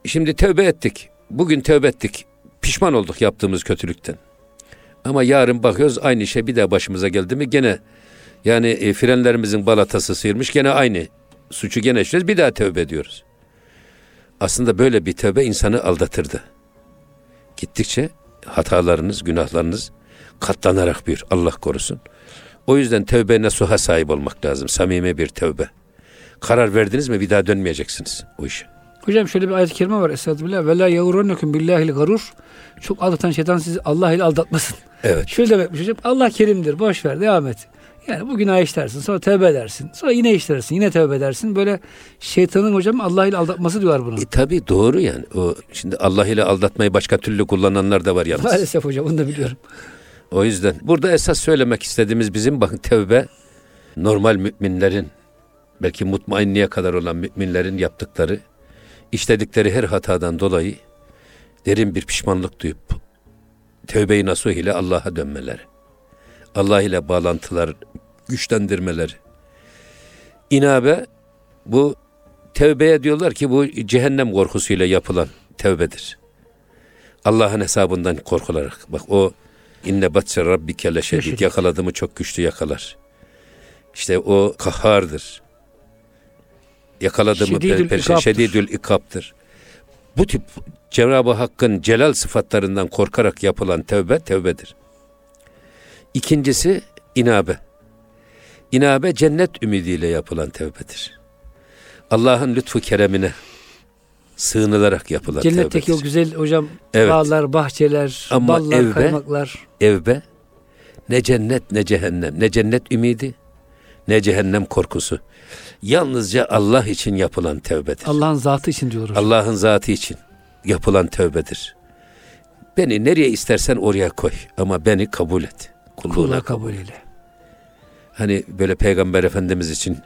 Şimdi tövbe ettik. Bugün tövbe ettik. Pişman olduk yaptığımız kötülükten. Ama yarın bakıyoruz aynı şey bir daha başımıza geldi mi gene yani e, frenlerimizin balatası sıyırmış gene aynı suçu gene işliyoruz bir daha tövbe ediyoruz. Aslında böyle bir tövbe insanı aldatırdı. Gittikçe hatalarınız, günahlarınız katlanarak büyür. Allah korusun. O yüzden tövbe nasuha sahip olmak lazım. Samimi bir tövbe. Karar verdiniz mi bir daha dönmeyeceksiniz o işe.
Hocam şöyle bir ayet-i kerime var. Estağfirullah. Ve la yavrunekum billahil garur. Çok aldatan şeytan sizi Allah ile aldatmasın.
Evet.
Şöyle demekmiş hocam. Allah kerimdir. Boş ver. Devam et. Yani bugün günah işlersin, sonra tövbe edersin. Sonra yine işlersin, yine tövbe edersin. Böyle şeytanın hocam Allah ile aldatması diyorlar bunu.
E, tabii doğru yani. O şimdi Allah ile aldatmayı başka türlü kullananlar da var yalnız.
Maalesef hocam onu da biliyorum.
O yüzden burada esas söylemek istediğimiz bizim bakın tevbe normal müminlerin belki mutmainliğe kadar olan müminlerin yaptıkları işledikleri her hatadan dolayı derin bir pişmanlık duyup tövbe-i nasuh ile Allah'a dönmeleri. Allah ile bağlantılar güçlendirmeleri. İnabe bu tevbeye diyorlar ki bu cehennem korkusuyla yapılan tevbedir. Allah'ın hesabından korkularak. Bak o inne batse rabbike leşedid yakaladı mı çok güçlü yakalar. İşte o kahardır. Yakaladı mı perişan şedidül ikaptır. Bu tip Cenab-ı Hakk'ın celal sıfatlarından korkarak yapılan tevbe tevbedir. İkincisi inabe. İnabe cennet ümidiyle yapılan tevbedir. Allah'ın lütfu keremine sığınılarak yapılan
Cennetteki
tevbedir.
o güzel hocam evet. bağlar, bahçeler, Ama ballar, evbe, kaymaklar.
Evbe ne cennet ne cehennem. Ne cennet ümidi ne cehennem korkusu. Yalnızca Allah için yapılan tevbedir.
Allah'ın zatı için diyoruz.
Allah'ın zatı için yapılan tevbedir. Beni nereye istersen oraya koy ama beni kabul et.
Kulluğuna kabul eyle.
Hani böyle Peygamber Efendimiz için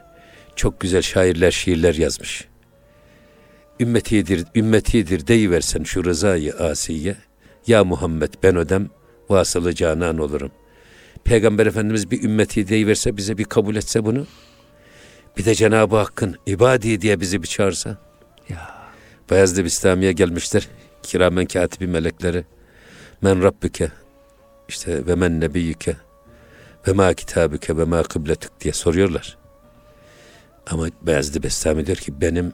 çok güzel şairler, şiirler yazmış. Ümmetidir, ümmetidir deyiversen şu rızayı asiye. Ya Muhammed ben ödem, vasılı canan olurum. Peygamber Efendimiz bir ümmeti deyiverse bize bir kabul etse bunu. Bir de Cenab-ı Hakk'ın ibadi diye bizi bir çağırsa. Ya. Beyazlı İslamiye gelmişler. Kiramen katibi melekleri. Men Rabbüke işte ve men nebiyyüke ve ma kitabüke ve ma kıbletik diye soruyorlar. Ama Beyazlı Bestami diyor ki benim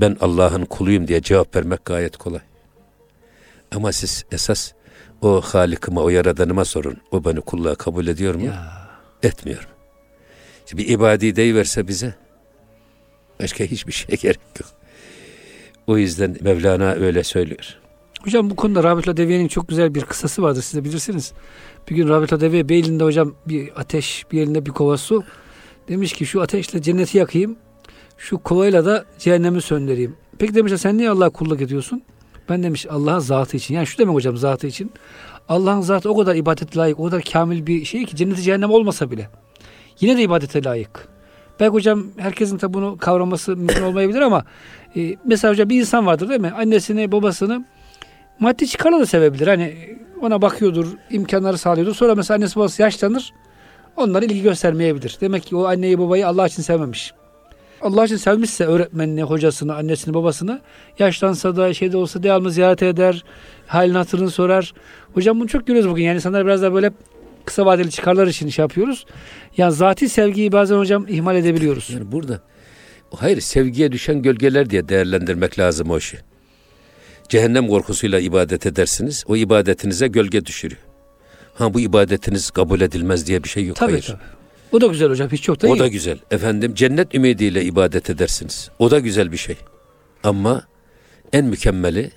ben Allah'ın kuluyum diye cevap vermek gayet kolay. Ama siz esas o Halik'ıma, o Yaradanıma sorun. O beni kulluğa kabul ediyor mu? Ya. Etmiyorum. Bir ibadi deyiverse bize başka hiçbir şey (laughs) gerek yok. O yüzden Mevlana öyle söylüyor.
Hocam bu konuda Rabit Deviye'nin çok güzel bir kısası vardır siz de bilirsiniz. Bir gün Rabit Deviye bir elinde hocam bir ateş bir elinde bir kova su. Demiş ki şu ateşle cenneti yakayım. Şu kovayla da cehennemi söndüreyim. Peki demişler sen niye Allah'a kulluk ediyorsun? Ben demiş Allah'ın zatı için. Yani şu demek hocam zatı için. Allah'ın zatı o kadar ibadet layık, o kadar kamil bir şey ki cenneti cehennem olmasa bile. Yine de ibadete layık. Belki hocam herkesin tabi bunu kavraması mümkün olmayabilir ama e, mesela hocam bir insan vardır değil mi? Annesini, babasını maddi çıkarla da sevebilir. Hani ona bakıyordur, imkanları sağlıyordur. Sonra mesela annesi babası yaşlanır. Onlara ilgi göstermeyebilir. Demek ki o anneyi babayı Allah için sevmemiş. Allah için sevmişse öğretmenini, hocasını, annesini, babasını yaşlansa da şeyde olsa devamlı ziyaret eder, halini hatırını sorar. Hocam bunu çok görüyoruz bugün. Yani insanlar biraz da böyle kısa vadeli çıkarlar için iş yapıyoruz. Yani zati sevgiyi bazen hocam ihmal edebiliyoruz.
Yani burada hayır sevgiye düşen gölgeler diye değerlendirmek lazım o işi. Cehennem korkusuyla ibadet edersiniz. O ibadetinize gölge düşürüyor. Ha bu ibadetiniz kabul edilmez diye bir şey yok.
Tabii
hayır.
tabii. O da güzel hocam. Hiç çok da
O iyi. da güzel. Efendim cennet ümidiyle ibadet edersiniz. O da güzel bir şey. Ama en mükemmeli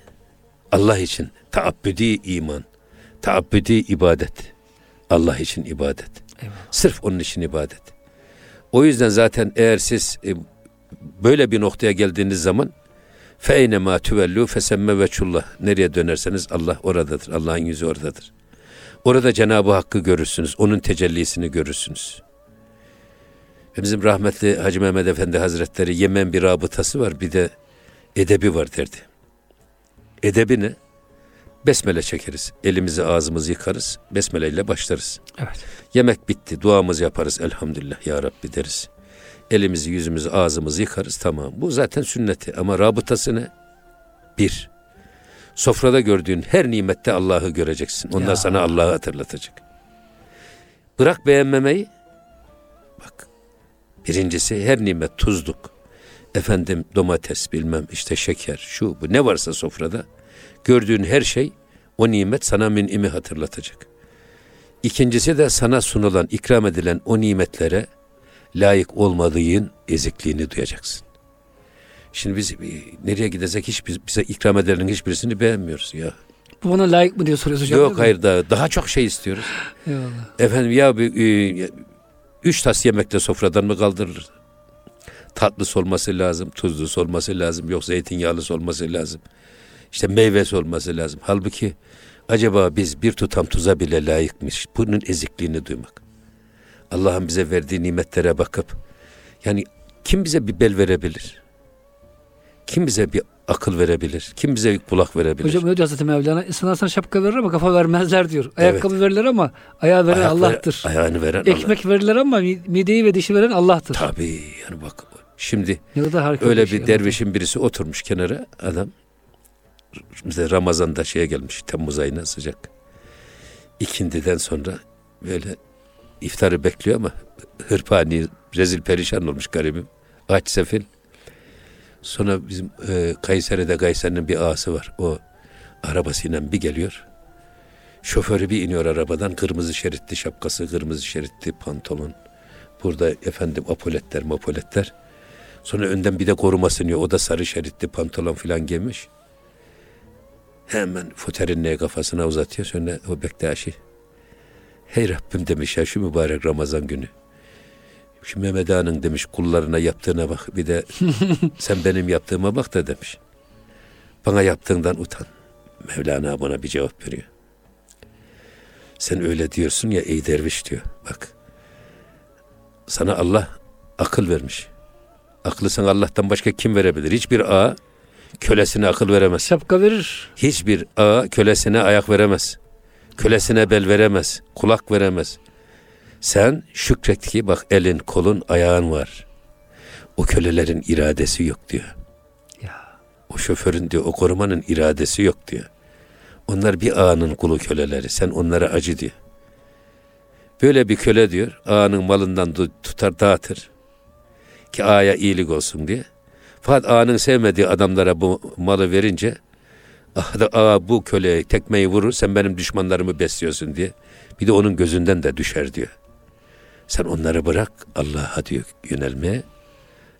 Allah için taabbüdi iman, taabbüdi ibadet. Allah için ibadet. Eyvallah. Sırf onun için ibadet. O yüzden zaten eğer siz e, böyle bir noktaya geldiğiniz zaman Feyne ma tüvellu fesemme veçullah. Nereye dönerseniz Allah oradadır. Allah'ın yüzü oradadır. Orada Cenab-ı Hakk'ı görürsünüz. Onun tecellisini görürsünüz. Bizim rahmetli Hacı Mehmet Efendi Hazretleri Yemen bir rabıtası var. Bir de edebi var derdi. Edebi ne? Besmele çekeriz. Elimizi ağzımızı yıkarız. Besmele ile başlarız.
Evet.
Yemek bitti. Duamızı yaparız. Elhamdülillah ya Rabbi deriz. Elimizi, yüzümüzü, ağzımızı yıkarız. Tamam. Bu zaten sünneti. Ama rabıtası ne? Bir. Sofrada gördüğün her nimette Allah'ı göreceksin. Ondan ya. sana Allah'ı hatırlatacak. Bırak beğenmemeyi. Bak. Birincisi her nimet tuzluk. Efendim domates bilmem işte şeker şu bu ne varsa sofrada gördüğün her şey o nimet sana minimi hatırlatacak. İkincisi de sana sunulan, ikram edilen o nimetlere layık olmadığın ezikliğini duyacaksın. Şimdi biz e, nereye gidecek hiç bize ikram edilenin hiçbirisini beğenmiyoruz ya.
Bu bana layık mı diye soruyorsun hocam.
Yok hayır daha, daha çok şey istiyoruz. Eyvallah. Efendim ya bir, e, Üç tas yemekle sofradan mı kaldırılır? Tatlısı olması lazım, tuzlusu olması lazım, yok zeytinyağlısı olması lazım. İşte meyvesi olması lazım. Halbuki acaba biz bir tutam tuza bile layıkmış. Bunun ezikliğini duymak. Allah'ın bize verdiği nimetlere bakıp yani kim bize bir bel verebilir? Kim bize bir akıl verebilir? Kim bize bir kulak verebilir?
Hocam öyle Hazreti Mevlana. İnsanlar sana şapka verir ama kafa vermezler diyor. Ayakkabı
Evet.
verirler ama ayağı veren
Ayak ver-
Allah'tır.
ayağını veren
Ekmek verirler ama mideyi ve dişi veren Allah'tır.
Allah. Tabii yani bak şimdi öyle
şey
bir dervişin birisi oturmuş kenara adam mesela Ramazan'da şeye gelmiş Temmuz ayına sıcak. İkindiden sonra böyle iftarı bekliyor ama hırpani rezil perişan olmuş garibim. Aç sefil. Sonra bizim e, Kayseri'de Kayseri'nin bir ağası var. O arabasıyla bir geliyor. Şoförü bir iniyor arabadan. Kırmızı şeritli şapkası, kırmızı şeritli pantolon. Burada efendim apoletler, mapoletler. Sonra önden bir de koruması iniyor. O da sarı şeritli pantolon filan giymiş. Hemen foterinliğe kafasına uzatıyor. Sonra o Bektaşi. Hey Rabbim demiş ya şu mübarek Ramazan günü. Şu Mehmet Ağa'nın demiş kullarına yaptığına bak. Bir de (laughs) sen benim yaptığıma bak da demiş. Bana yaptığından utan. Mevlana buna bir cevap veriyor. Sen öyle diyorsun ya ey derviş diyor. Bak. Sana Allah akıl vermiş. Aklı sana Allah'tan başka kim verebilir? Hiçbir ağa kölesine akıl veremez.
Şapka verir.
Hiçbir ağa kölesine ayak veremez. Kölesine bel veremez. Kulak veremez. Sen şükret ki bak elin, kolun, ayağın var. O kölelerin iradesi yok diyor.
Ya.
O şoförün diyor, o korumanın iradesi yok diyor. Onlar bir ağanın kulu köleleri. Sen onlara acı diyor. Böyle bir köle diyor, ağanın malından tu- tutar dağıtır. Ki ağaya iyilik olsun diye. Fakat ağanın sevmediği adamlara bu malı verince ah ağa bu köleye tekmeyi vurur sen benim düşmanlarımı besliyorsun diye. Bir de onun gözünden de düşer diyor. Sen onları bırak Allah'a diyor yönelmeye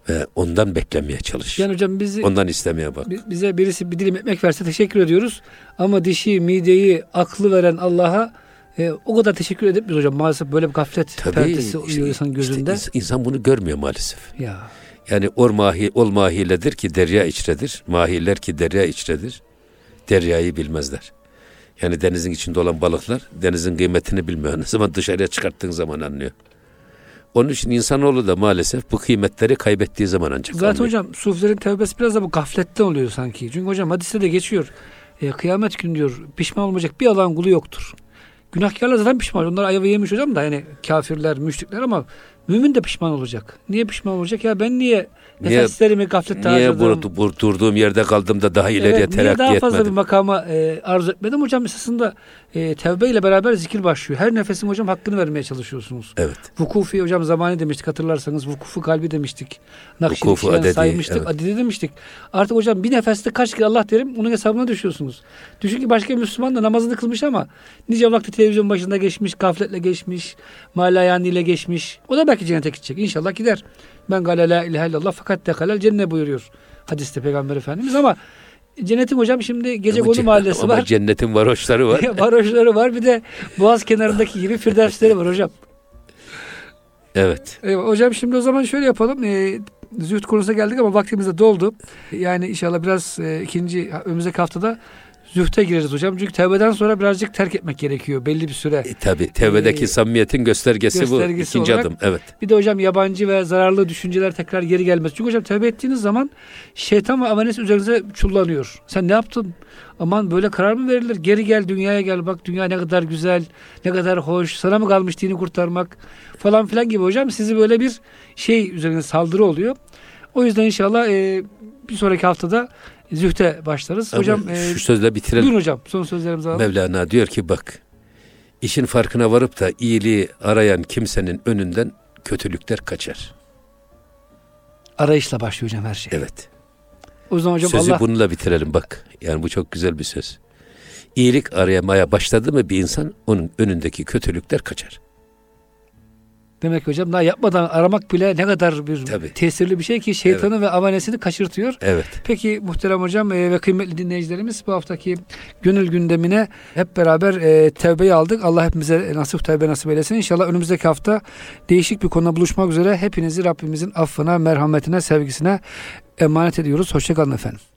ve ondan beklemeye çalış.
Yani hocam bizi
Ondan istemeye bak.
bi- bize birisi bir dilim ekmek verse teşekkür ediyoruz. Ama dişi, mideyi, aklı veren Allah'a e, o kadar teşekkür edemiyoruz hocam. Maalesef böyle bir gaflet perdesi oluyor insanın gözünde.
işte ins- insan bunu görmüyor maalesef.
ya.
Yani or mahi, ol mahiledir ki derya içredir. Mahiler ki derya içredir. Deryayı bilmezler. Yani denizin içinde olan balıklar denizin kıymetini bilmiyor. (laughs) Ne zaman dışarıya çıkarttığın zaman anlıyor. Onun için insanoğlu da maalesef bu kıymetleri kaybettiği zaman ancak
Zaten
anlıyor.
hocam sufilerin tevbesi biraz da bu gafletten oluyor sanki. Çünkü hocam hadiste de geçiyor. E, kıyamet günü diyor pişman olmayacak bir Allah'ın kulu yoktur. Günahkarlar zaten pişman. Onlar ayva yemiş hocam da yani kafirler, müşrikler ama mümin de pişman olacak. Niye pişman olacak? Ya ben niye,
Niye-
nefeslerimi gaflette
Niye
harcadım?
bur, bur- durduğum yerde kaldım da daha ileriye
Evet, niye
terakki
daha fazla bir
etmedim?
makama e, arzu etmedim? Hocam esasında e, tevbe ile beraber zikir başlıyor. Her nefesin hocam hakkını vermeye çalışıyorsunuz.
Evet.
Vukufi hocam zamanı demiştik hatırlarsanız. Vukufu kalbi demiştik. Nakşibeşi'den
adedi,
saymıştık.
evet.
Adedi demiştik. Artık hocam bir nefeste kaç kere Allah derim onun hesabına düşüyorsunuz. Düşün ki başka bir Müslüman da namazını kılmış ama nice vakti televizyon başında geçmiş, gafletle geçmiş, malayaniyle geçmiş. O da belki cennete gidecek. İnşallah gider. Ben gale la ilahe illallah fakat dekalel cennet buyuruyor. Hadiste Peygamber Efendimiz ama cennetin hocam şimdi gece
ce-
mahallesi
ama
var.
cennetin varoşları var. (laughs)
Varoşları var bir de boğaz kenarındaki gibi firdevsleri var hocam.
evet.
Eyvallah. Hocam şimdi o zaman şöyle yapalım. Ee, zühd konusuna geldik ama vaktimiz de doldu. Yani inşallah biraz e, ikinci önümüzdeki haftada zühte gireriz hocam. Çünkü tevbeden sonra birazcık terk etmek gerekiyor belli bir süre.
E, tabi tevbedeki
Ee,
samimiyetin göstergesi,
göstergesi
bu. İkinci
olarak-
adım. Evet.
Bir de hocam yabancı ve zararlı düşünceler tekrar geri gelmez. Çünkü hocam tevbe ettiğiniz zaman şeytan ve amelesi üzerinize çullanıyor. Sen ne yaptın? Aman böyle karar mı verilir? Geri gel dünyaya gel bak dünya ne kadar güzel, ne kadar hoş. Sana mı kalmış dini kurtarmak falan filan gibi hocam sizi böyle bir şey üzerine saldırı oluyor. O yüzden inşallah e, bir sonraki haftada zühte başlarız. hocam
Ama
e,
şu sözle bitirelim.
buyurun hocam son sözlerimizi alalım.
Mevlana diyor ki bak işin farkına varıp da iyiliği arayan kimsenin önünden kötülükler kaçar.
Arayışla başlıyor hocam her şey.
Evet.
O zaman hocam
Sözü
Allah
bununla bitirelim bak. Yani bu çok güzel bir söz. İyilik arayamaya başladı mı bir insan onun önündeki kötülükler kaçar.
Demek ki hocam daha yapmadan aramak bile ne kadar bir
Tabii.
tesirli bir şey ki şeytanı ve avanesini kaçırtıyor.
Evet.
Peki muhterem hocam e, ve kıymetli dinleyicilerimiz bu haftaki gönül gündemine hep beraber e, tevbeyi aldık. Allah hepimize nasip tevbe nasip eylesin. İnşallah önümüzdeki hafta değişik bir konuda buluşmak üzere hepinizi Rabbimizin affına, merhametine, sevgisine emanet ediyoruz. Hoşçakalın efendim.